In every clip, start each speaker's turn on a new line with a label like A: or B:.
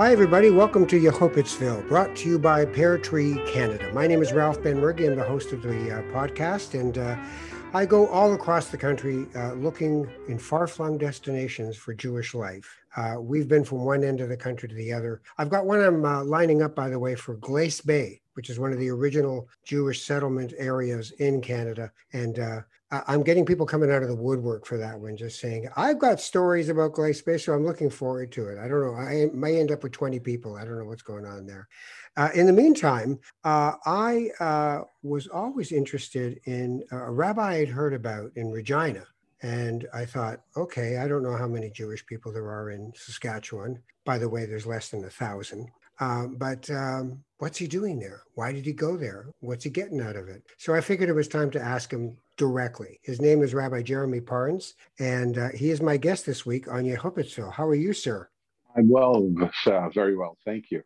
A: Hi, everybody. Welcome to Yehupitzville, brought to you by Pear Tree Canada. My name is Ralph Benmergui. I'm the host of the uh, podcast, and uh, I go all across the country uh, looking in far flung destinations for Jewish life. Uh, we've been from one end of the country to the other. I've got one I'm uh, lining up, by the way, for Glace Bay, which is one of the original Jewish settlement areas in Canada. And uh, I'm getting people coming out of the woodwork for that one, just saying, I've got stories about Glace Bay, so I'm looking forward to it. I don't know. I may end up with 20 people. I don't know what's going on there. Uh, in the meantime, uh, I uh, was always interested in a rabbi I'd heard about in Regina. And I thought, okay, I don't know how many Jewish people there are in Saskatchewan. By the way, there's less than a thousand. Um, but um, what's he doing there? Why did he go there? What's he getting out of it? So I figured it was time to ask him directly. His name is Rabbi Jeremy Parnes, and uh, he is my guest this week on Yehupitzville. How are you, sir?
B: I'm well, uh, very well. Thank you.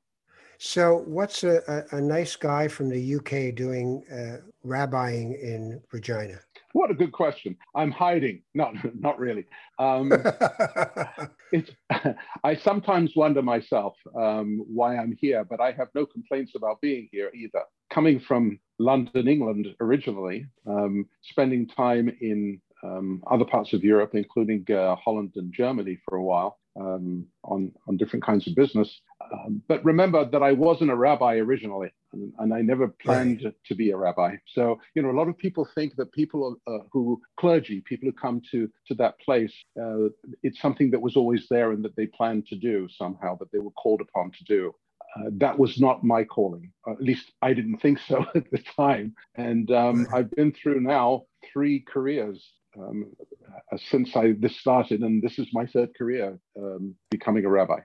A: So, what's a, a, a nice guy from the UK doing uh, rabbiing in Regina?
B: What a good question. I'm hiding. Not, not really. Um, it's, I sometimes wonder myself um, why I'm here, but I have no complaints about being here either. Coming from London, England, originally, um, spending time in um, other parts of Europe, including uh, Holland and Germany for a while um, on, on different kinds of business. Um, but remember that I wasn't a rabbi originally, and, and I never planned right. to be a rabbi. So, you know, a lot of people think that people uh, who, clergy, people who come to, to that place, uh, it's something that was always there and that they planned to do somehow, that they were called upon to do. Uh, that was not my calling. Uh, at least I didn't think so at the time. And um, I've been through now three careers um, uh, since I this started, and this is my third career um, becoming a rabbi.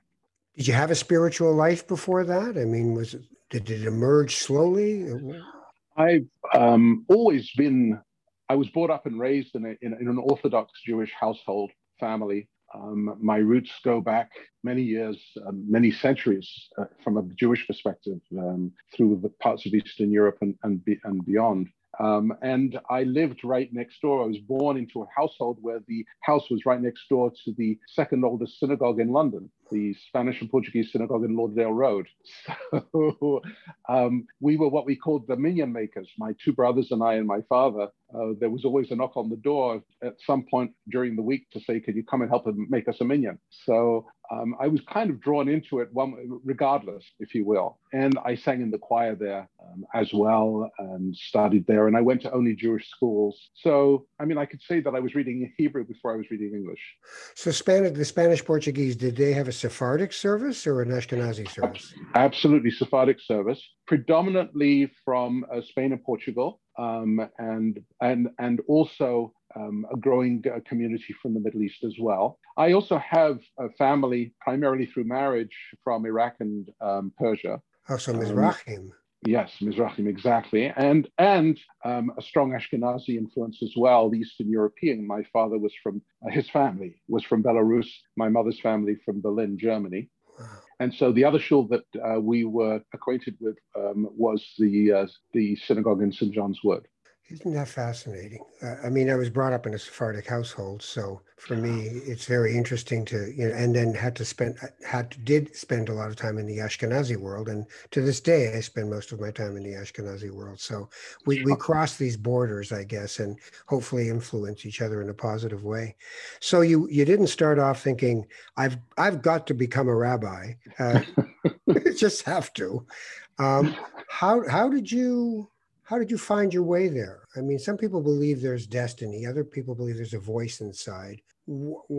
A: Did you have a spiritual life before that? I mean, was it, did it emerge slowly?
B: I've um, always been. I was brought up and raised in, a, in, in an Orthodox Jewish household family. Um, my roots go back many years, uh, many centuries uh, from a Jewish perspective um, through the parts of Eastern Europe and, and, be, and beyond. Um, and I lived right next door. I was born into a household where the house was right next door to the second oldest synagogue in London, the Spanish and Portuguese synagogue in Lauderdale Road. So um, we were what we called the minyan makers, my two brothers and I and my father. Uh, there was always a knock on the door at some point during the week to say, "Could you come and help and make us a minyan? So um, I was kind of drawn into it, one, regardless, if you will. And I sang in the choir there um, as well and studied there. And I went to only Jewish schools. So, I mean, I could say that I was reading Hebrew before I was reading English.
A: So, Spanish, the Spanish Portuguese, did they have a Sephardic service or an Ashkenazi service?
B: Absolutely, Sephardic service, predominantly from uh, Spain and Portugal. Um, and and and also um, a growing uh, community from the Middle East as well. I also have a family, primarily through marriage, from Iraq and um, Persia.
A: Oh, so Mizrahim.
B: Yes, Mizrahim, exactly. And, and um, a strong Ashkenazi influence as well, the Eastern European. My father was from, uh, his family was from Belarus, my mother's family from Berlin, Germany. And so the other shul that uh, we were acquainted with um, was the uh, the synagogue in St. John's Wood.
A: Isn't that fascinating? Uh, I mean, I was brought up in a Sephardic household, so for me, it's very interesting to you know. And then had to spend had to, did spend a lot of time in the Ashkenazi world, and to this day, I spend most of my time in the Ashkenazi world. So we we cross these borders, I guess, and hopefully influence each other in a positive way. So you you didn't start off thinking I've I've got to become a rabbi. Uh, just have to. Um, how how did you how did you find your way there? I mean, some people believe there's destiny, other people believe there's a voice inside.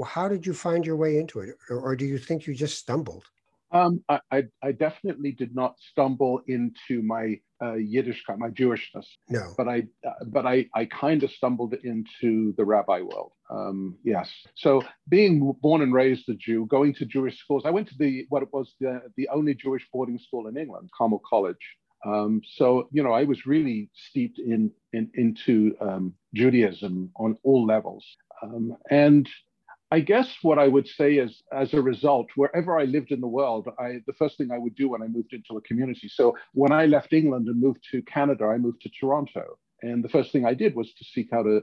A: How did you find your way into it? Or, do you think you just stumbled?
B: Um, I, I, definitely did not stumble into my uh, Yiddish, my Jewishness.
A: No.
B: But I, uh, but I, I kind of stumbled into the rabbi world. Um, yes. So being born and raised a Jew, going to Jewish schools, I went to the what it was the, the only Jewish boarding school in England, Carmel College. Um, so you know, I was really steeped in, in into um, Judaism on all levels, um, and I guess what I would say is, as a result, wherever I lived in the world, I, the first thing I would do when I moved into a community. So when I left England and moved to Canada, I moved to Toronto, and the first thing I did was to seek out a,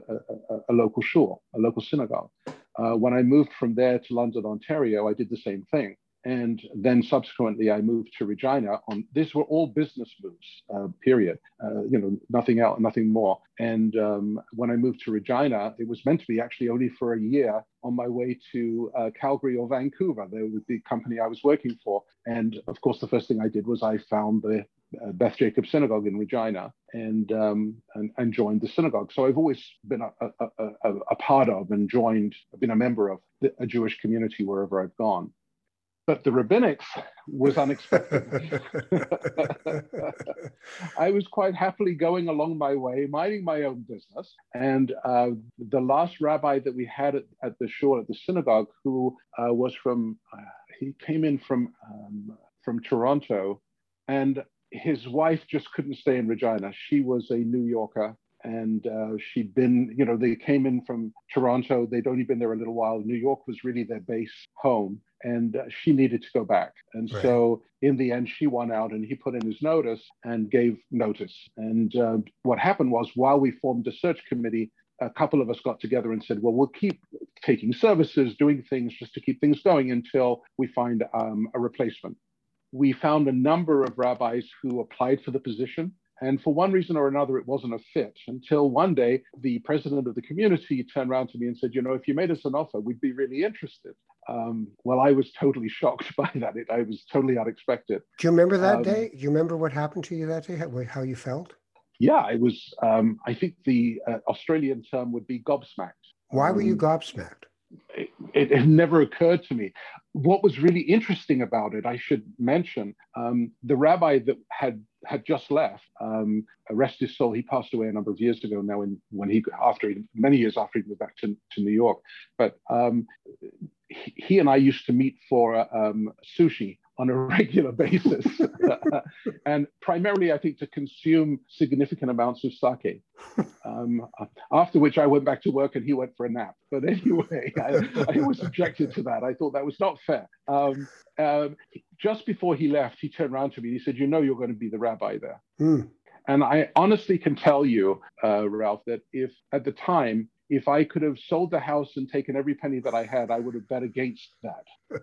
B: a, a local shul, a local synagogue. Uh, when I moved from there to London, Ontario, I did the same thing. And then subsequently I moved to Regina. On these were all business moves. Uh, period. Uh, you know, nothing else, nothing more. And um, when I moved to Regina, it was meant to be actually only for a year on my way to uh, Calgary or Vancouver. There was the company I was working for, and of course, the first thing I did was I found the uh, Beth Jacobs Synagogue in Regina and, um, and, and joined the synagogue. So I've always been a, a, a, a part of and joined, been a member of the, a Jewish community wherever I've gone. But the rabbinics was unexpected. I was quite happily going along my way, minding my own business. And uh, the last rabbi that we had at, at the shul, at the synagogue, who uh, was from, uh, he came in from um, from Toronto, and his wife just couldn't stay in Regina. She was a New Yorker and uh, she'd been, you know, they came in from Toronto. They'd only been there a little while. New York was really their base home, and uh, she needed to go back. And right. so, in the end, she won out, and he put in his notice and gave notice. And uh, what happened was, while we formed a search committee, a couple of us got together and said, well, we'll keep taking services, doing things just to keep things going until we find um, a replacement we found a number of rabbis who applied for the position. And for one reason or another, it wasn't a fit until one day the president of the community turned around to me and said, You know, if you made us an offer, we'd be really interested. Um, well, I was totally shocked by that. It, I was totally unexpected.
A: Do you remember that um, day? Do you remember what happened to you that day? How, how you felt?
B: Yeah, it was, um, I think the uh, Australian term would be gobsmacked.
A: Why were you um, gobsmacked?
B: It, it, never occurred to me what was really interesting about it, I should mention, um, the rabbi that had had just left, um, rest his soul, he passed away a number of years ago now. In, when he after he, many years after he moved back to, to New York, but um, he, he, and I used to meet for um, sushi on a regular basis, and primarily, I think, to consume significant amounts of sake. Um, after which, I went back to work and he went for a nap. But anyway, I, I was objected to that. I thought that was not fair. Um, um, just before he left, he turned around to me and he said, "You know, you're going to be the rabbi there." Mm. And I honestly can tell you, uh, Ralph, that if at the time if I could have sold the house and taken every penny that I had, I would have bet against that.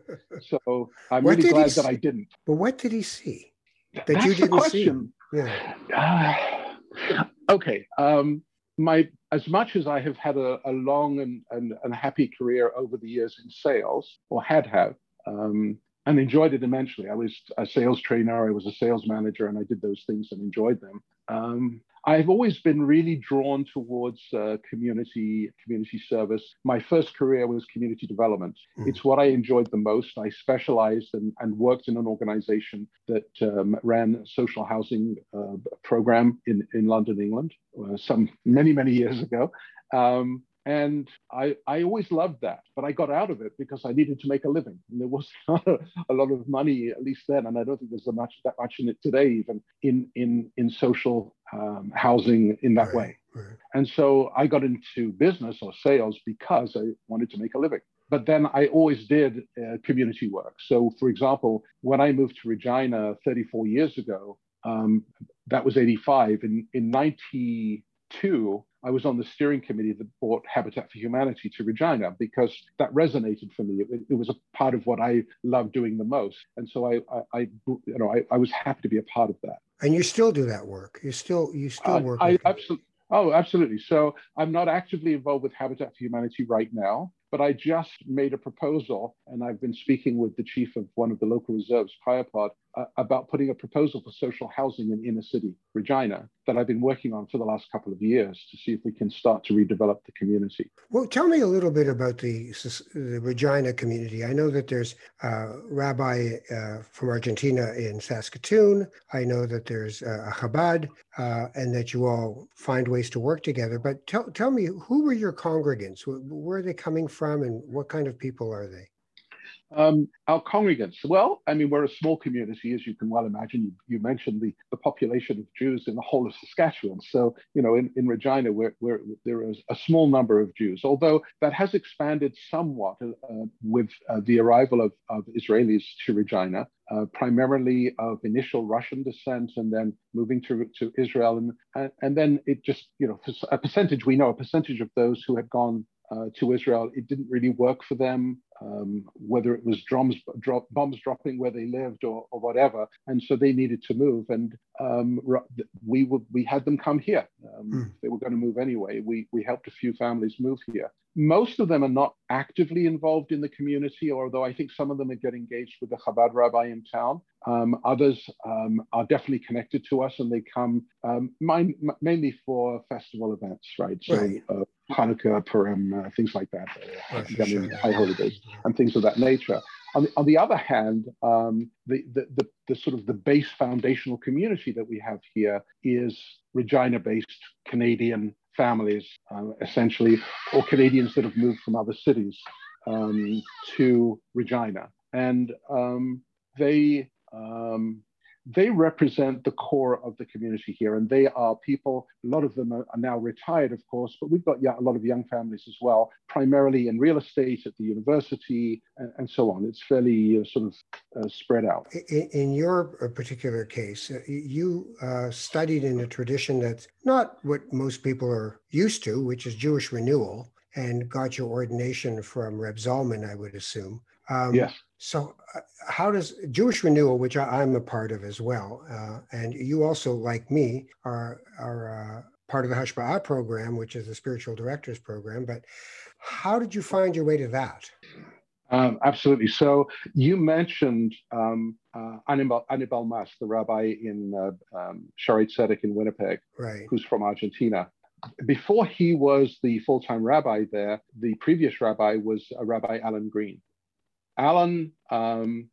B: So I'm really glad that I didn't.
A: But what did he see
B: that That's you didn't see? Yeah. Uh, okay. Um, my as much as I have had a, a long and, and, and, happy career over the years in sales, or had have, um, and enjoyed it immensely. I was a sales trainer, I was a sales manager, and I did those things and enjoyed them. Um, I've always been really drawn towards uh, community community service. My first career was community development. Mm. It's what I enjoyed the most. I specialized and, and worked in an organization that um, ran a social housing uh, program in, in London, England, uh, some many, many years ago. Um, and I, I always loved that, but I got out of it because I needed to make a living. And there was not a, a, lot of money, at least then, and I don't think there's much that much in it today, even in in in social um, housing in that right, way. Right. And so I got into business or sales because I wanted to make a living. But then I always did uh, community work. So, for example, when I moved to Regina 34 years ago, um, that was 85. In in 92, I was on the steering committee that brought Habitat for Humanity to Regina because that resonated for me. It, it was a part of what I love doing the most, and so I, I, I you know, I, I, was happy to be a part of that.
A: And you still do that work. You still, you still uh, work.
B: I absolutely. Oh, absolutely. So I'm not actively involved with Habitat for Humanity right now. But I just made a proposal, and I've been speaking with the chief of one of the local reserves, Piapot, uh, about putting a proposal for social housing in inner city Regina that I've been working on for the last couple of years to see if we can start to redevelop the community.
A: Well, tell me a little bit about the, the Regina community. I know that there's a rabbi uh, from Argentina in Saskatoon. I know that there's a Chabad uh, and that you all find ways to work together. But tell, tell me, who were your congregants? Where are they coming from and what kind of people are they?
B: Um, our congregants, well, I mean, we're a small community, as you can well imagine. You, you, mentioned the, the population of Jews in the whole of Saskatchewan. So, you know, in, in Regina, we're, we're, there is a small number of Jews, although that has expanded somewhat uh, with uh, the arrival of, of Israelis to Regina. Uh, primarily of initial Russian descent and then moving to, to Israel. And, and, and then it just, you know, a percentage, we know a percentage of those who had gone uh, to Israel. It didn't really work for them. Um, whether it was drums, drop, bombs dropping where they lived or, or, whatever. And so they needed to move. And um, we, would, we had them come here. Mm. They were going to move anyway. We, we helped a few families move here. Most of them are not actively involved in the community, although I think some of them are getting engaged with the Chabad rabbi in town. Um, others um, are definitely connected to us and they come um, mainly for festival events, right? So right. Uh, Hanukkah, Purim, uh, things like that, uh, I mean, sure. high holidays and things of that nature. On the, on the other hand, um, the, the, the, the, sort of the base foundational community that we have here is Regina-based Canadian families, uh, essentially, or Canadians that have moved from other cities um, to Regina. And um, they um, they represent the core of the community here. And they are people, a lot of them are, are now retired, of course, but we've got a lot of young families as well, primarily in real estate at the university and, and so on. It's fairly uh, sort of uh, spread out.
A: In, in, your uh, particular case, uh, you uh, studied in a tradition that's not what most people are used to, which is Jewish renewal, and got your ordination from Reb Zalman, I would assume.
B: Um, yes.
A: So, uh, how does Jewish Renewal, which I, am a part of as well, uh, and you also, like me, are are uh, part of the Hashpa'ah program, which is the spiritual directors program. But how did you find your way to that?
B: Um, absolutely. So you mentioned um, uh, Anibal, Anibal Mass, the rabbi in uh, um, Shaare Zedek in Winnipeg,
A: right.
B: who's from Argentina. Before he was the full-time rabbi there, the previous rabbi was Rabbi Alan Green. Alan um,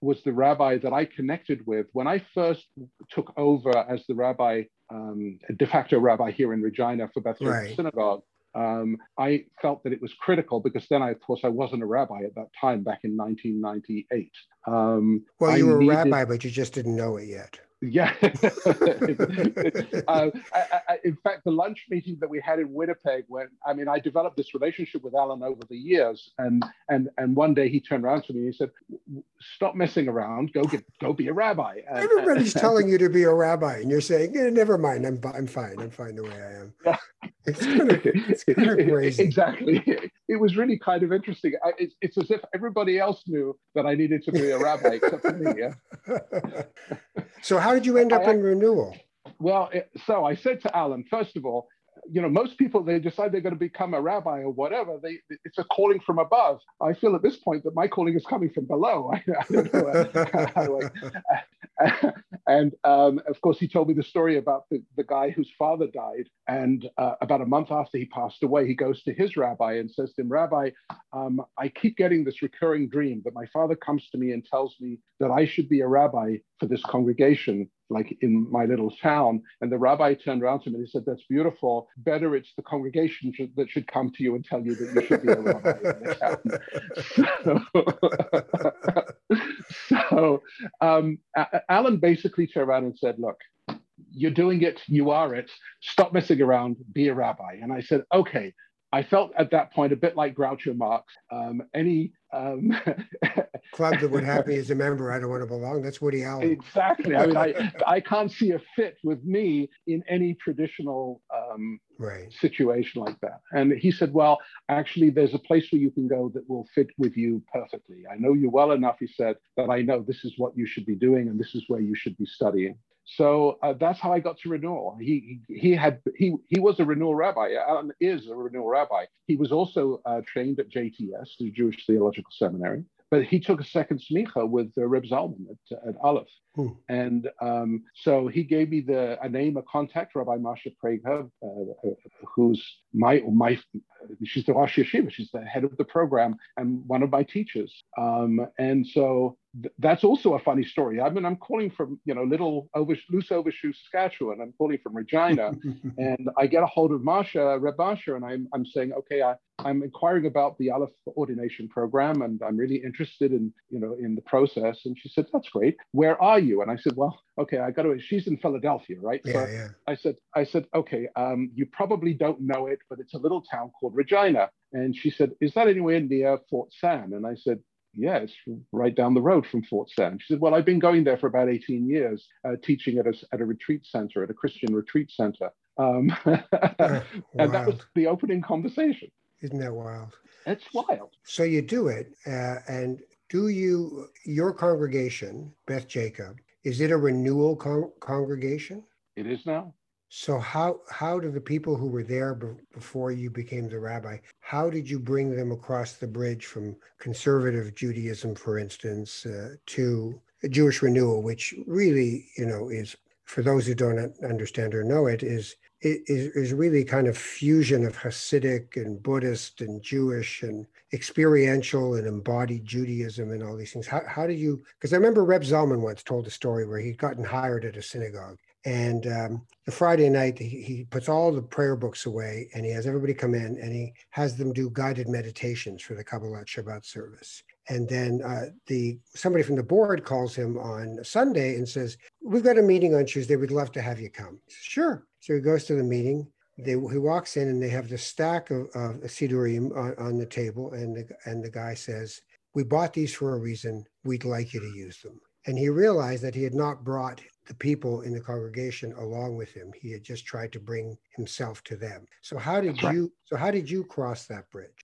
B: was the rabbi that I connected with when I first took over as the rabbi, um, de facto rabbi here in Regina for Beth right. Synagogue. Um, I felt that it was critical because then, I, of course, I wasn't a rabbi at that time back in 1998. Um,
A: well, you I were needed... a rabbi, but you just didn't know it yet.
B: Yeah. uh, I, I, in fact, the lunch meeting that we had in Winnipeg, when I mean, I developed this relationship with Alan over the years, and and and one day he turned around to me and he said, "Stop messing around. Go get go be a rabbi."
A: And, Everybody's telling you to be a rabbi, and you're saying, eh, "Never mind. I'm I'm fine. I'm fine the way I am." Yeah. It's kind of, it's kind of crazy.
B: Exactly. It was really kind of interesting. I, it's, it's as if everybody else knew that I needed to be a rabbi except for me. Yeah.
A: so how did you end up I, in renewal?
B: Well, it, so I said to Alan, first of all, you know, most people they decide they're going to become a rabbi or whatever. They it's a calling from above. I feel at this point that my calling is coming from below. I, I don't know. and um, of course, he told me the story about the, the guy whose father died, and uh, about a month after he passed away, he goes to his rabbi and says to him, "Rabbi, um, I keep getting this recurring dream that my father comes to me and tells me that I should be a rabbi for this congregation." like in my little town. And the rabbi turned around to me and he said, That's beautiful. Better it's the congregation that should come to you and tell you that you should be a rabbi so, so um, Alan basically turned around and said, Look, you're doing it, you are it. Stop messing around, be a rabbi. And I said, Okay. I felt at that point a bit like Groucho Marx. Um, any um,
A: club that would have me as a member, I don't want to belong. That's Woody Allen.
B: Exactly. I mean, I, I can't see a fit with me in any traditional um,
A: right.
B: situation like that. And he said, Well, actually, there's a place where you can go that will fit with you perfectly. I know you well enough, he said, that I know this is what you should be doing and this is where you should be studying. So uh, that's how I got to renewal. He, he had he he was a renewal rabbi. Alan is a renewal rabbi. He was also uh, trained at JTS, the Jewish Theological Seminary but he took a second smicha with uh, Reb Zalman at, at Aleph. Hmm. And um, so he gave me the a name, a contact, Rabbi Marcia Prager, uh, who's my my she's the Rosh Yeshiva, she's the head of the program and one of my teachers. Um, and so th- that's also a funny story. I mean, I'm calling from you know little over, loose overshoe, Saskatchewan. I'm calling from Regina, and I get a hold of Marcia, Reb Marcia, and I'm I'm saying, okay, I, I'm inquiring about the Aleph ordination program, and I'm really interested in you know in the process. And she said, that's great. Where are you? And I said, well, okay, I got to. She's in Philadelphia, right?
A: Yeah, so yeah.
B: I said, I said, okay, um, you probably don't know it, but it's a little town called Regina. And she said, is that anywhere near Fort San? And I said, yeah, it's right down the road from Fort San. She said, well, I've been going there for about 18 years, uh, teaching at a, at a retreat center, at a Christian retreat center. Um, and that was the opening conversation.
A: Isn't that wild?
B: It's wild.
A: So you do it, uh, and do you your congregation, Beth Jacob, is it a renewal con- congregation?
B: It is now.
A: So how how do the people who were there b- before you became the rabbi, how did you bring them across the bridge from conservative Judaism, for instance, uh, to Jewish renewal, which really, you know, is for those who don't understand or know it, is is, is really kind of fusion of Hasidic and Buddhist and Jewish and experiential and embodied Judaism and all these things. How, how did you, because I remember Reb Zalman once told a story where he'd gotten hired at a synagogue and um, the Friday night, he, he, puts all the prayer books away and he has everybody come in and he has them do guided meditations for the Kabbalat Shabbat service. And then uh, the somebody from the board calls him on Sunday and says, "We've got a meeting on Tuesday. We'd love to have you come." Says, sure. So he goes to the meeting. They, he walks in and they have the stack of, of Sidurim on, on the table, and the, and the guy says, "We bought these for a reason. We'd like you to use them." And he realized that he had not brought the people in the congregation along with him. He had just tried to bring himself to them. So how did right. you so how did you cross that bridge?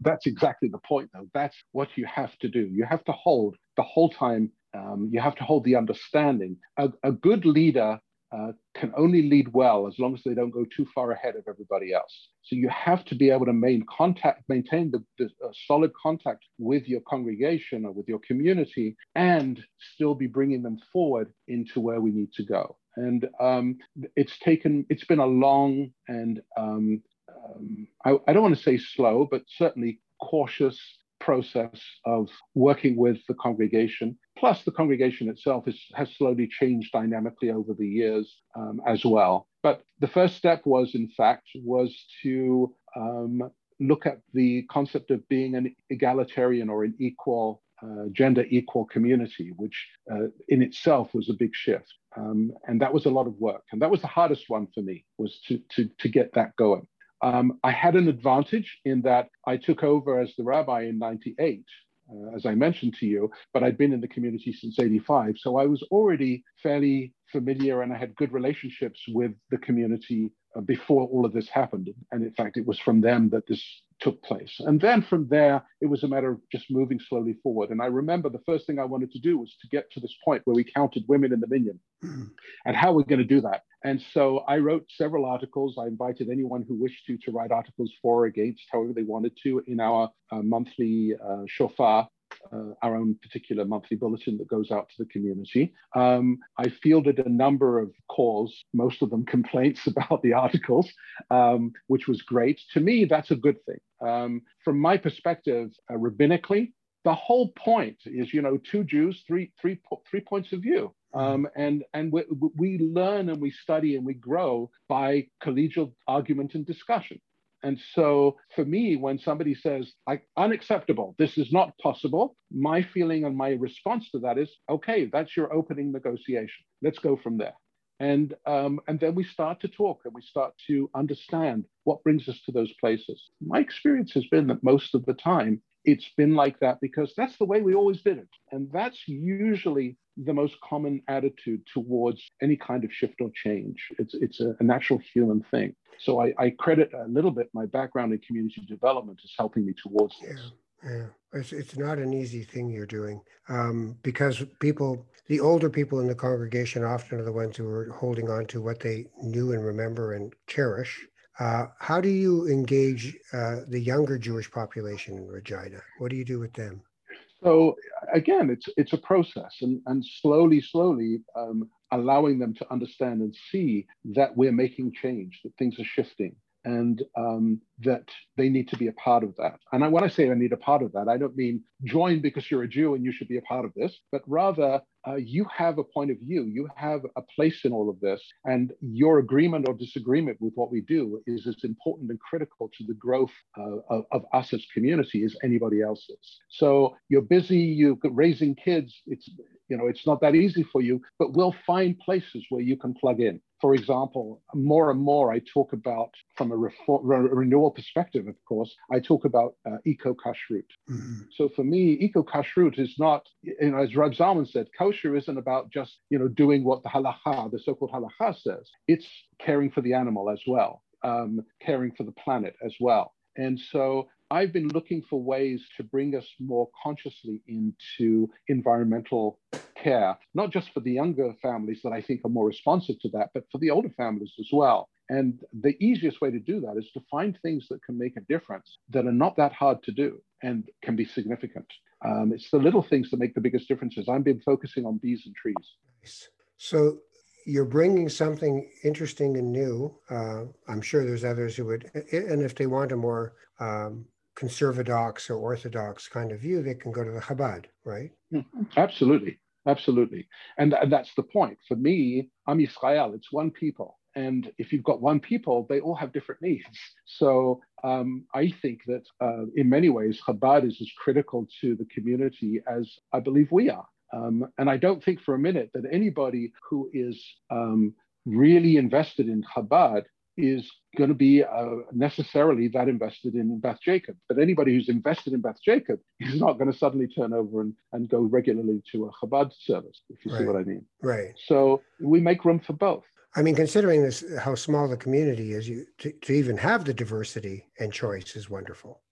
B: That's exactly the point though. That's what you have to do. You have to hold the whole time um, you have to hold the understanding. A, a good leader uh, can only lead well as long as they don't go too far ahead of everybody else. So you have to be able to maintain contact, maintain the, the uh, solid contact with your congregation or with your community, and still be bringing them forward into where we need to go. And um, it's taken, it's been a long and um, um, I, I don't want to say slow, but certainly cautious process of working with the congregation. Plus, the congregation itself is, has slowly changed dynamically over the years um, as well. But the first step was, in fact, was to um, look at the concept of being an egalitarian or an equal, uh, gender equal community, which uh, in itself was a big shift. Um, and that was a lot of work. And that was the hardest one for me, was to, to, to get that going. Um, I had an advantage in that I took over as the rabbi in 98, uh, as I mentioned to you, but I'd been in the community since 85. So I was already fairly familiar and I had good relationships with the community before all of this happened. And in fact, it was from them that this took place. And then from there, it was a matter of just moving slowly forward. And I remember the first thing I wanted to do was to get to this point where we counted women in the minyan mm-hmm. and how we're going to do that. And so I wrote several articles. I invited anyone who wished to to write articles for or against, however they wanted to, in our uh, monthly uh, shofar uh, our own particular monthly bulletin that goes out to the community. Um, I fielded a number of calls, most of them complaints about the articles, um, which was great. To me, that's a good thing. Um, from my perspective, uh, rabbinically, the whole point is, you know, two Jews, three, three, three points of view. Mm-hmm. Um, and and we, we learn and we study and we grow by collegial argument and discussion. And so for me, when somebody says, like, unacceptable, this is not possible, my feeling and my response to that is, okay, that's your opening negotiation. Let's go from there. And, um, and then we start to talk and we start to understand what brings us to those places. My experience has been that most of the time, it's been like that because that's the way we always did it. And that's usually the most common attitude towards any kind of shift or change. It's, it's a, a natural human thing. So I, I, credit a little bit my background in community development is helping me towards this.
A: Yeah, yeah. It's, it's not an easy thing you're doing um, because people, the older people in the congregation often are the ones who are holding on to what they knew and remember and cherish. Uh, how do you engage uh, the younger Jewish population in Regina? What do you do with them?
B: So again, it's it's a process, and and slowly, slowly, um, allowing them to understand and see that we're making change, that things are shifting, and um, that they need to be a part of that. And I, when I say I need a part of that, I don't mean join because you're a Jew and you should be a part of this, but rather uh, you have a point of view, you have a place in all of this, and your agreement or disagreement with what we do is as important and critical to the growth uh, of, of, us as community as anybody else's. So you're busy, you're raising kids. It's you know it's not that easy for you, but we'll find places where you can plug in. For example, more and more I talk about from a, renewal perspective, of course, I talk about uh, eco kashrut. Mm-hmm. So for me, eco kashrut is not, you know, as Reb Zalman said, kosher isn't about just, you know, doing what the halacha, the so-called halacha says. It's caring for the animal as well, um, caring for the planet as well. And so I've been looking for ways to bring us more consciously into environmental care, not just for the younger families that I think are more responsive to that, but for the older families as well. And the easiest way to do that is to find things that can make a difference that are not that hard to do and can be significant. Um, it's the little things that make the biggest differences. I've been focusing on bees and trees.
A: So you're bringing something interesting and new. Uh, I'm sure there's others who would, and if they want a more um, conservadox or orthodox kind of view, they can go to the Chabad, right?
B: Mm-hmm. Absolutely, absolutely, and, that's the point. For me, Am Israel. It's one people, and if you've got one people, they all have different needs. So um, I think that uh, in many ways, Chabad is as critical to the community as I believe we are. Um, and I don't think for a minute that anybody who is um, really invested in Chabad is going to be uh, necessarily that invested in Beth Jacob. But anybody who's invested in Beth Jacob is not going to suddenly turn over and, and go regularly to a Chabad service, if you right. see what I mean.
A: Right.
B: So we make room for both.
A: I mean, considering this, how small the community is, you to, to even have the diversity and choice is wonderful.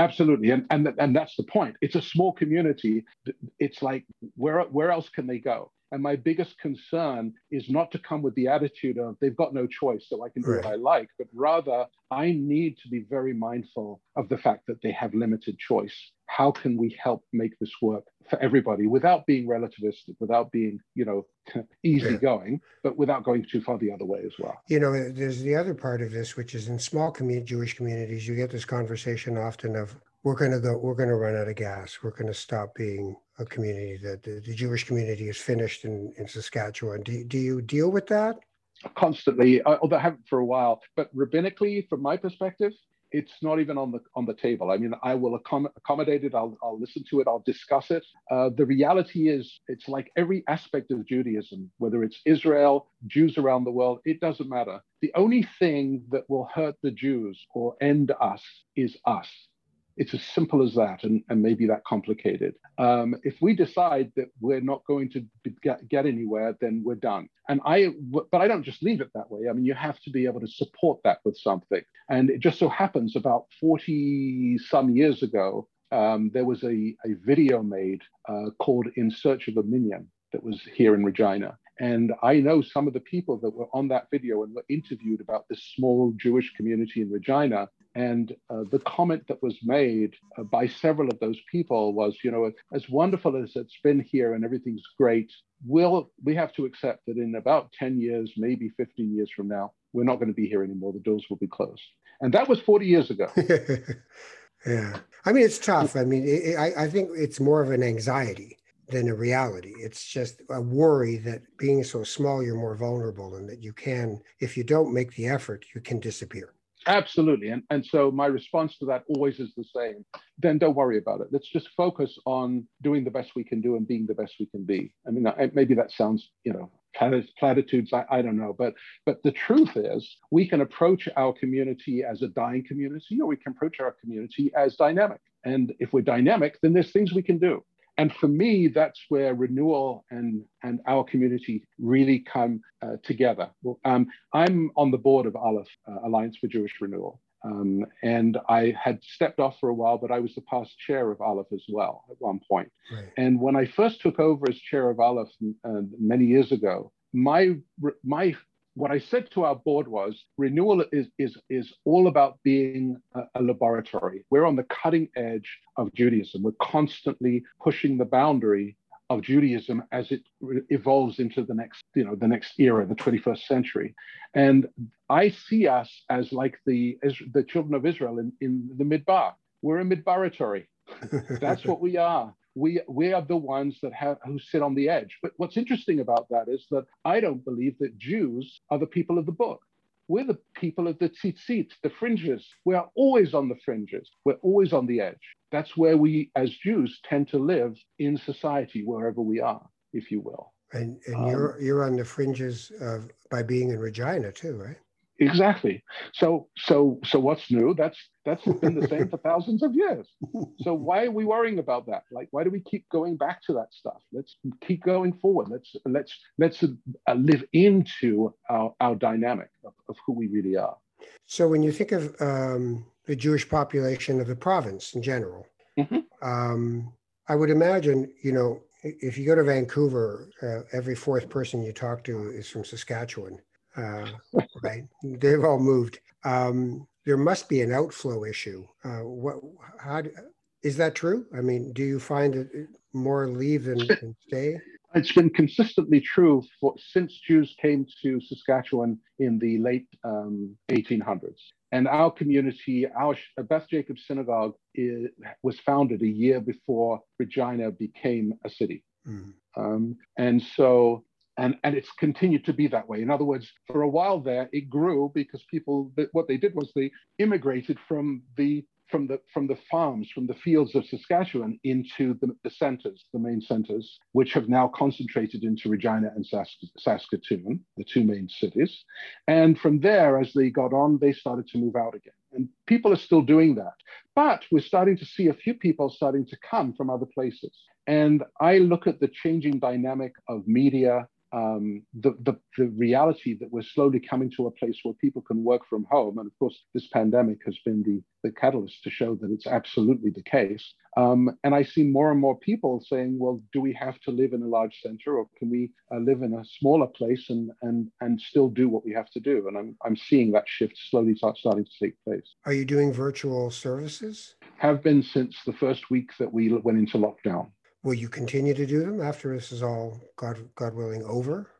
B: Absolutely, and and and that's the point. It's a small community. It's like where where else can they go? And my biggest concern is not to come with the attitude of they've got no choice, so I can do right. what I like, but rather I need to be very mindful of the fact that they have limited choice. How can we help make this work for everybody without being relativistic, without being, you know, easygoing, yeah. but without going too far the other way as well?
A: You know, there's the other part of this, which is in small community, Jewish communities, you get this conversation often of we're going to go we're going to run out of gas we're going to stop being a community that the, the jewish community is finished in, in saskatchewan do, do you deal with that
B: constantly although i haven't for a while but rabbinically from my perspective it's not even on the on the table. I mean, I will accom- accommodate it. I'll, I'll listen to it. I'll discuss it. Uh, the reality is, it's like every aspect of Judaism, whether it's Israel, Jews around the world, it doesn't matter. The only thing that will hurt the Jews or end us is us. It's as simple as that, and, and maybe that complicated. Um, if we decide that we're not going to get, get anywhere, then we're done. And I, but I don't just leave it that way. I mean, you have to be able to support that with something. And it just so happens about 40 some years ago, um, there was a, a video made uh, called In Search of a Minyan that was here in Regina. And I know some of the people that were on that video and were interviewed about this small Jewish community in Regina. And uh, the comment that was made uh, by several of those people was, you know, as wonderful as it's been here and everything's great, we'll, we have to accept that in about 10 years, maybe 15 years from now, we're not going to be here anymore. The doors will be closed. And that was 40 years ago.
A: yeah. I mean, it's tough. I mean, it, I, I think it's more of an anxiety than a reality. It's just a worry that being so small, you're more vulnerable and that you can, if you don't make the effort, you can disappear.
B: Absolutely. And, and so my response to that always is the same. Then don't worry about it. Let's just focus on doing the best we can do and being the best we can be. I mean, maybe that sounds, you know, platitudes, I, I don't know. But, but the truth is, we can approach our community as a dying community, or we can approach our community as dynamic. And if we're dynamic, then there's things we can do. And for me, that's where renewal and, and our community really come uh, together. Um, I'm on the board of Aleph, uh, Alliance for Jewish Renewal. Um, and I had stepped off for a while, but I was the past chair of Aleph as well at one point. Right. And when I first took over as chair of Aleph uh, many years ago, my my what I said to our board was renewal is, is, is all about being a, a, laboratory. We're on the cutting edge of Judaism. We're constantly pushing the boundary of Judaism as it evolves into the next, you know, the next era, the 21st century. And I see us as like the, as the children of Israel in, in the Midbar. We're a Midbaratory. That's what we are we we are the ones that have who sit on the edge. But what's interesting about that is that I don't believe that Jews are the people of the book. We're the people of the tzitzit, the fringes. We are always on the fringes. We're always on the edge. That's where we, as Jews, tend to live in society, wherever we are, if you will.
A: And, and um, you're you're on the fringes of by being in Regina too, right?
B: Exactly. So so so what's new? That's that's been the same for thousands of years. So why are we worrying about that? Like why do we keep going back to that stuff? Let's keep going forward. Let's let's let's uh, live into our our dynamic of, of who we really are.
A: So when you think of um, the Jewish population of the province in general. Mm-hmm. Um, I would imagine, you know, if you go to Vancouver, uh, every fourth person you talk to is from Saskatchewan, uh, right? They've all moved. Um, there must be an outflow issue. Uh, what? How is that true? I mean, do you find that more leave than, than stay?
B: It's been consistently true for, since Jews came to Saskatchewan in the late um, 1800s. And our community, our Beth Jacob Synagogue, is, was founded a year before Regina became a city. Mm. Um, and so, and, and it's continued to be that way. In other words, for a while there, it grew because people, what they did was they immigrated from the from the from the farms, from the fields of Saskatchewan into the, the centers, the main centers, which have now concentrated into Regina and Saskatoon, the two main cities. And from there, as they got on, they started to move out again. And people are still doing that. But we're starting to see a few people starting to come from other places. And I look at the changing dynamic of media um, the, the, the, reality that we're slowly coming to a place where people can work from home. And of course, this pandemic has been the, the catalyst to show that it's absolutely the case. Um, and I see more and more people saying, well, do we have to live in a large center or can we uh, live in a smaller place and, and, and still do what we have to do? And I'm, I'm seeing that shift slowly start, starting to take place.
A: Are you doing virtual services?
B: Have been since the first week that we went into lockdown.
A: Will you continue to do them after this is all, God, God willing, over?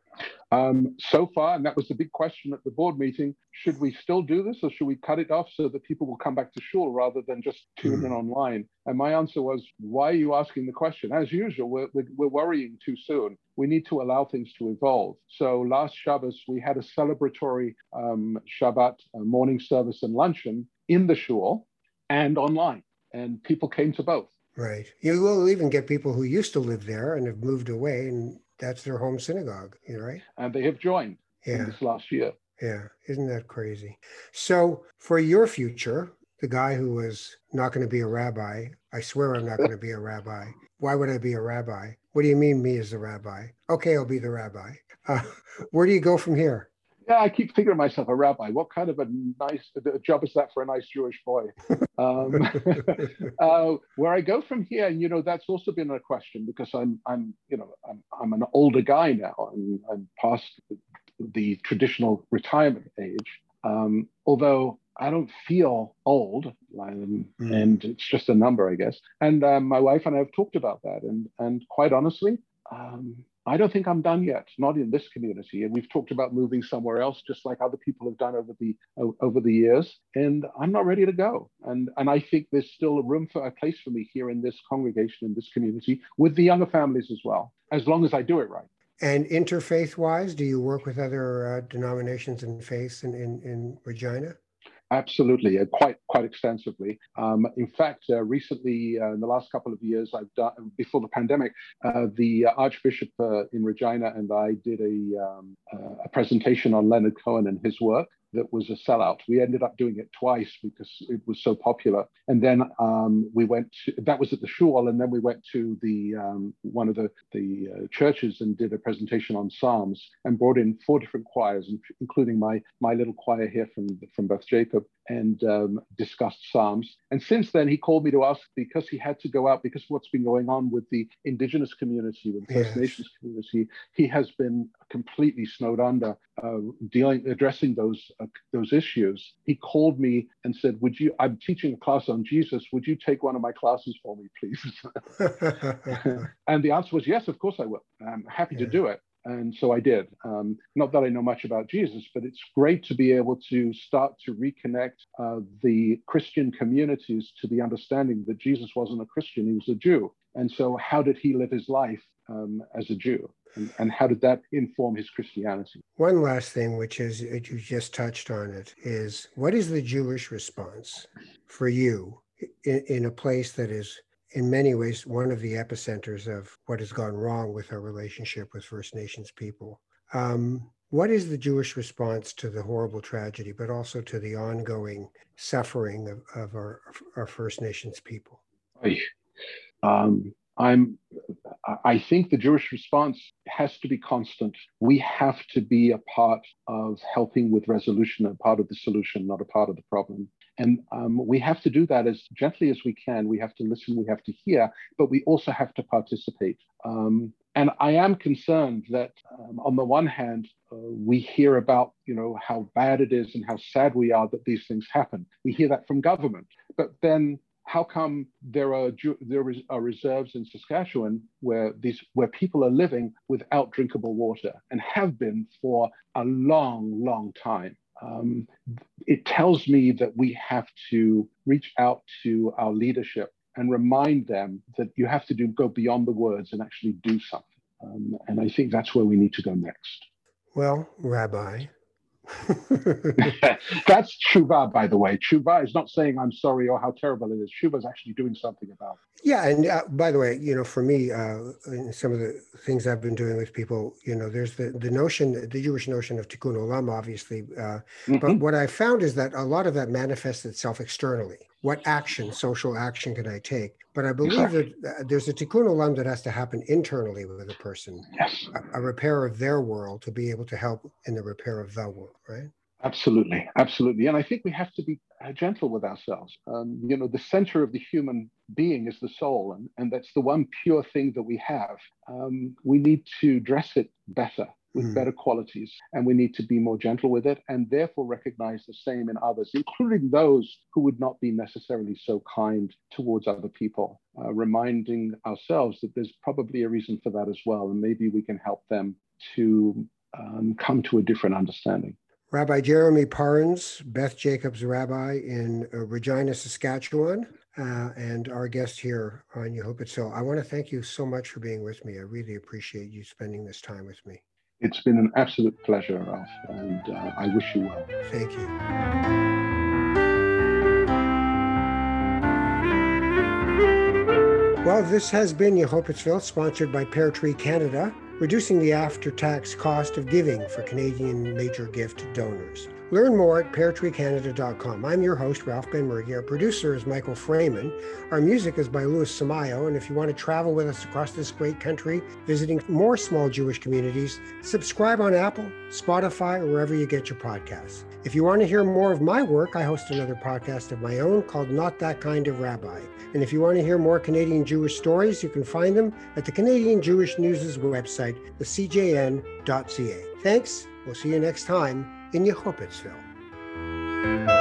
B: Um, so far, and that was the big question at the board meeting, should we still do this or should we cut it off so that people will come back to shul rather than just tune mm. in online? And my answer was, why are you asking the question? As usual, we're, we're, we're worrying too soon. We need to allow things to evolve. So last Shabbos, we had a celebratory um, Shabbat uh, morning service and luncheon in the shul and online, and people came to both.
A: Right. You will even get people who used to live there and have moved away, and that's their home synagogue, right?
B: And they have joined yeah. this last year.
A: Yeah. Isn't that crazy? So, for your future, the guy who was not going to be a rabbi, I swear I'm not going to be a rabbi. Why would I be a rabbi? What do you mean, me as a rabbi? Okay, I'll be the rabbi. Uh, where do you go from here?
B: Yeah, I keep thinking of myself a rabbi. What kind of a nice a job is that for a nice Jewish boy? Um, uh, where I go from here, and you know, that's also been a question because I'm, I'm, you know, I'm, I'm an older guy now, and I'm past the traditional retirement age. Um, although I don't feel old, um, mm. and it's just a number, I guess. And um, my wife and I have talked about that, and and quite honestly, um, I don't think I'm done yet, not in this community. And we've talked about moving somewhere else, just like other people have done over the over the years. And I'm not ready to go. And and I think there's still a room for a place for me here in this congregation, in this community, with the younger families as well, as long as I do it right.
A: And interfaith wise, do you work with other uh, denominations and faiths in, in, in Regina?
B: Absolutely, uh, quite quite extensively. Um, in fact, uh, recently, uh, in the last couple of years, I've done before the pandemic, uh, the Archbishop uh, in Regina and I did a, um, uh, a presentation on Leonard Cohen and his work that was a sellout. We ended up doing it twice because it was so popular. And then um, we went to, that was at the shul, and then we went to the um, one of the the uh, churches and did a presentation on Psalms and brought in four different choirs, including my my little choir here from from Beth Jacob, and um, discussed Psalms. And since then, he called me to ask because he had to go out because of what's been going on with the indigenous community, with the First yes. Nations community. He has been completely snowed under, uh, dealing, addressing those uh, those issues. He called me and said, "Would you? I'm teaching a class on Jesus. Would you take one of my classes for me, please?" and the answer was yes, of course I will. I'm happy yeah. to do it. And so I did. Um, not that I know much about Jesus, but it's great to be able to start to reconnect uh, the Christian communities to the understanding that Jesus wasn't a Christian, he was a Jew. And so, how did he live his life um, as a Jew? And, and, how did that inform his Christianity?
A: One last thing, which is you just touched on it, is what is the Jewish response for you in, in a place that is in many ways one of the epicenters of what has gone wrong with our relationship with First Nations people. Um, what is the Jewish response to the horrible tragedy, but also to the ongoing suffering of, of our, our First Nations people?
B: Um, I'm, I think the Jewish response has to be constant. We have to be a part of helping with resolution, a part of the solution, not a part of the problem. And um, we have to do that as gently as we can. We have to listen, we have to hear, but we also have to participate. Um, and I am concerned that, um, on the one hand, uh, we hear about you know how bad it is and how sad we are that these things happen. We hear that from government, but then how come there are there are reserves in Saskatchewan where these where people are living without drinkable water and have been for a long, long time? Um, it tells me that we have to reach out to our leadership and remind them that you have to do go beyond the words and actually do something. Um, and I think that's where we need to go next.
A: Well, Rabbi,
B: That's tshuva, by the way. Tshuva is not saying I'm sorry or how terrible it is. Tshuva is actually doing something about it.
A: Yeah, and uh, by the way, you know, for me, uh, some of the things I've been doing with people, you know, there's the the notion, the Jewish notion of tikkun olam, obviously, uh, mm-hmm. but what I found is that a lot of that manifests itself externally. What action, social action, can I take? But I believe exactly. that uh, there's a tikkun olam that has to happen internally with a person.
B: Yes.
A: A, a, repair of their world to be able to help in the repair of the world, right?
B: Absolutely, absolutely. And I think we have to be uh, gentle with ourselves. Um, you know, the center of the human being is the soul, and, and that's the one pure thing that we have. Um, we need to dress it better with mm. better qualities, and we need to be more gentle with it, and therefore recognize the same in others, including those who would not be necessarily so kind towards other people. Uh, reminding ourselves that there's probably a reason for that as well, and maybe we can help them to um, come to a different understanding.
A: Rabbi Jeremy Parnes, Beth Jacobs Rabbi in uh, Regina, Saskatchewan, uh, and our guest here on Yehupetzville. I want to thank you so much for being with me. I really appreciate you spending this time with me.
B: It's been an absolute pleasure, Ralph, and uh, I wish you well.
A: Thank you. Well, this has been Yehupetzville, sponsored by Pear Tree Canada reducing the after tax cost of giving for Canadian major gift donors. Learn more at peartreecanada.com. I'm your host, Ralph Benmergui. Our producer is Michael Fraiman. Our music is by Louis Simão. And if you want to travel with us across this great country, visiting more small Jewish communities, subscribe on Apple, Spotify, or wherever you get your podcasts. If you want to hear more of my work, I host another podcast of my own called Not That Kind of Rabbi. And if you want to hear more Canadian Jewish stories, you can find them at the Canadian Jewish News' website, thecjn.ca. Thanks. We'll see you next time in Yehupetzville.